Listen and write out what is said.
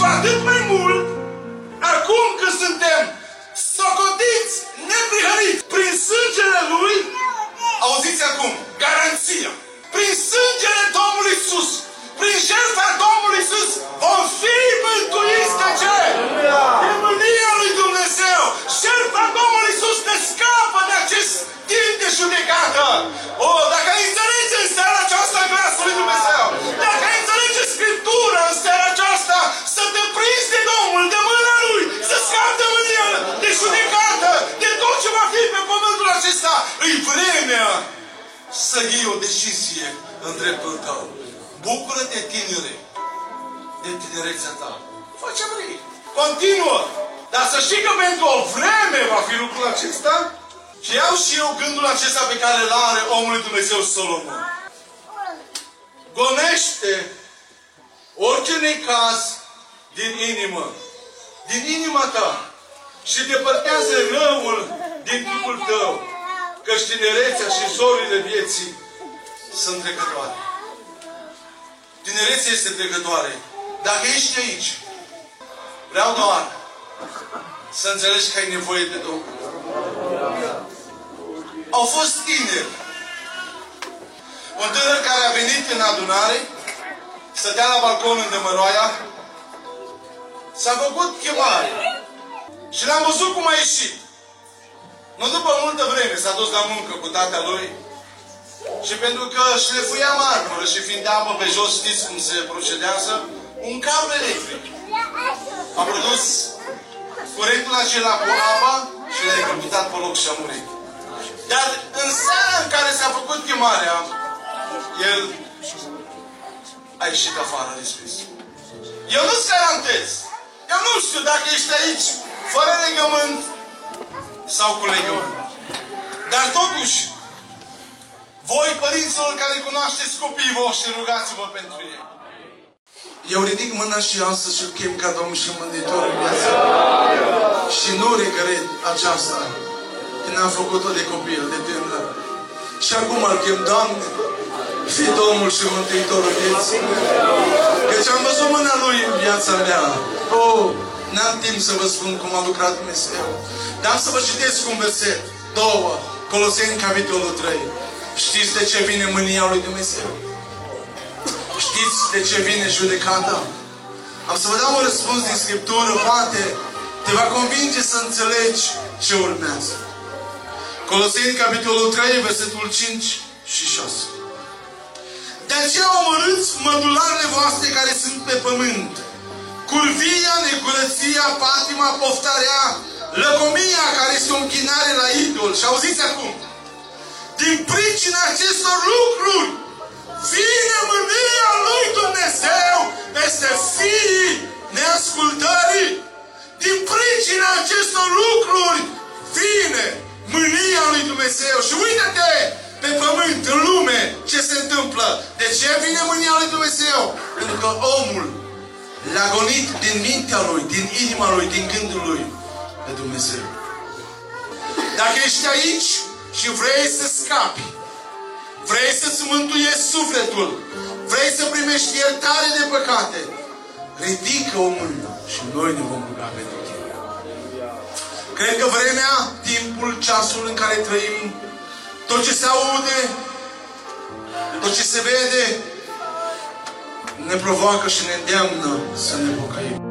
cu atât mai mult, acum când suntem socotiți, neprihăniți prin sângele Lui, auziți acum, garanția. Prin sângele Domnului Iisus, prin jertfa Domnului Iisus, vom fi mântuiți Îi vremea să iei o decizie în dreptul tău. Bucură-te, tinere, de tinerețea ta. Fă ce vrei. Continuă. Dar să știi că pentru o vreme va fi lucrul acesta. Și iau și eu gândul acesta pe care îl are omul Dumnezeu Solomon. Gonește orice necaz din inimă. Din inima ta. Și depărtează răul din tipul tău. Că tinerețea și zorile vieții sunt trecătoare. Tinerețea este trecătoare. Dacă ești aici, vreau doar să înțelegi că ai nevoie de Domnul. Au fost tineri. Un tânăr care a venit în adunare, stătea la balcon în Dămăroaia, s-a făcut chemare. Și l-am văzut cum a ieșit. Nu după multă vreme s-a dus la muncă cu tatăl lui. Și pentru că șlefuia marmură și fiind apă pe jos, știți cum se procedează, un cablu electric a produs curentul acela cu apa și l-a decapitat pe loc și a murit. Dar în seara în care s-a făcut chemarea, el a ieșit afară de spus. Eu nu-ți garantez. Eu nu știu dacă ești aici fără legământ sau cu legământ. Dar totuși, voi, părinților care cunoașteți copiii voștri, rugați-vă pentru ei. Eu ridic mâna și astăzi și-L chem ca Domn și Mântuitor în viața Și nu regret aceasta când am făcut-o de copil, de tânăr. Și acum îl chem, Doamne, fi Domnul și Mântuitorul vieții. Căci am văzut mâna Lui în viața mea. Oh, n-am timp să vă spun cum a lucrat Dumnezeu. Dar am să vă citesc un verset, două, Coloseni, capitolul 3. Știți de ce vine mânia lui Dumnezeu? Știți de ce vine judecata? Am să vă dau un răspuns din Scriptură, poate te va convinge să înțelegi ce urmează. Coloseni, capitolul 3, versetul 5 și 6. De aceea omorâți mădularele voastre care sunt pe pământ. Curvia, necurăția, patima, poftarea, lăcomia care este o închinare la idol. Și auziți acum. Din pricina acestor lucruri vine mânia lui Dumnezeu peste fiii neascultării. Din pricina acestor lucruri vine mânia lui Dumnezeu. Și uite-te pe pământ, în lume, ce se întâmplă. De ce vine mânia lui Dumnezeu? Pentru că omul l-a gonit din mintea lui, din inima lui, din gândul lui pe Dumnezeu. Dacă ești aici și vrei să scapi, vrei să-ți mântuiești sufletul, vrei să primești iertare de păcate, ridică o mână și noi ne vom ruga pentru tine. Cred că vremea, timpul, ceasul în care trăim, tot ce se aude, tot ce se vede, ne provoacă și ne îndeamnă să ne pocăim.